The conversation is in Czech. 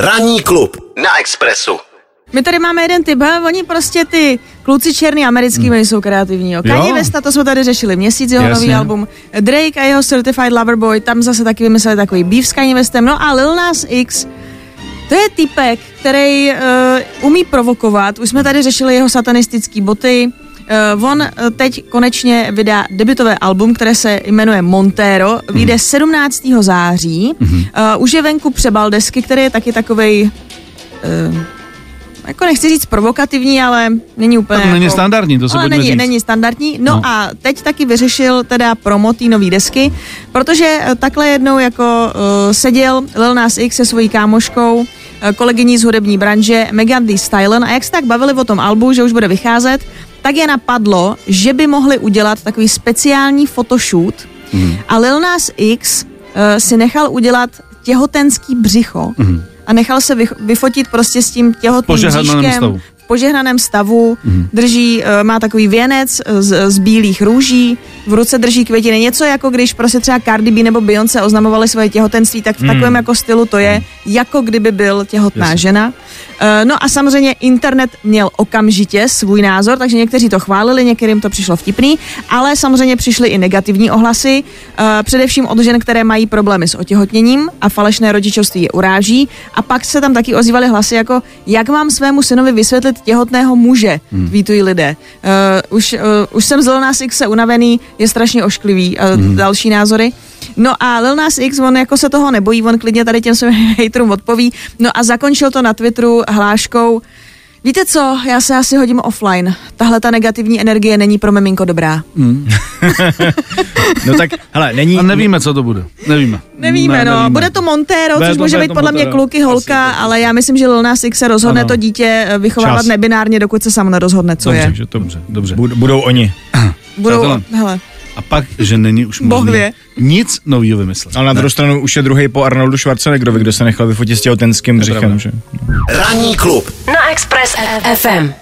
Ranní klub na Expressu. My tady máme jeden typ, he? oni prostě ty kluci černý americký, hmm. jsou kreativní. Jo. Kanye Westa, to jsme tady řešili měsíc, jeho Jasně. nový album. Drake a jeho Certified Lover Boy, tam zase taky vymysleli takový beef s Kanye Westem. No a Lil Nas X, to je typek, který uh, umí provokovat. Už jsme tady řešili jeho satanistický boty. Uh, on uh, teď konečně vydá debitové album, které se jmenuje Montero. Vyjde mm. 17. září. Mm-hmm. Uh, už je venku přebal desky, který je taky takovej... Uh, jako nechci říct provokativní, ale není úplně. To není jako, standardní, to se ale není, říct. není standardní. No, no a teď taky vyřešil teda promo té nový desky, protože takhle jednou jako uh, seděl Lil Nas X se svojí kámoškou Eh, kolegyní z hudební branže Megan Thee Stallion a jak se tak bavili o tom albu, že už bude vycházet, tak je napadlo, že by mohli udělat takový speciální photoshoot mm. a Lil Nas X uh, si nechal udělat těhotenský břicho mm. a nechal se vyfotit prostě s tím těhotným bříškem požehnaném stavu, mm. drží, eh, má takový věnec z, z bílých růží, v ruce drží květiny. Něco jako když prostě třeba Cardi B nebo Beyoncé oznamovali svoje těhotenství, tak v mm. takovém jako stylu to je, jako kdyby byl těhotná Jasně. žena. Eh, no a samozřejmě internet měl okamžitě svůj názor, takže někteří to chválili, některým to přišlo vtipný, ale samozřejmě přišly i negativní ohlasy, eh, především od žen, které mají problémy s otěhotněním a falešné rodičovství je uráží. A pak se tam taky ozývaly hlasy jako, jak mám svému synovi vysvětlit těhotného muže, hmm. tweetují lidé. Uh, už, uh, už jsem z Lil Nas X unavený, je strašně ošklivý. Uh, hmm. Další názory. No a Lil Nas X, on jako se toho nebojí, on klidně tady těm svým haterům odpoví. No a zakončil to na Twitteru hláškou, Víte co, já se asi hodím offline. Tahle ta negativní energie není pro miminko dobrá. Mm. no tak, hele, není... A nevíme, co to bude. Nevíme. Nevíme, ne, no. Nevíme. Bude to Montero, což může být podle mě kluky, holka, asi, ale já myslím, že Lil Nas X se rozhodne ano. to dítě vychovávat Čas. nebinárně, dokud se sám nerozhodne, co dobře, je. Že, dobře, dobře. Budou oni. Budou, hele a pak, že není už možné nic nového vymyslet. Ale na druhou stranu už je druhý po Arnoldu Schwarzeneggerovi, kdo se nechal vyfotit s těhotenským břichem. Že? Ranní klub na Express FM.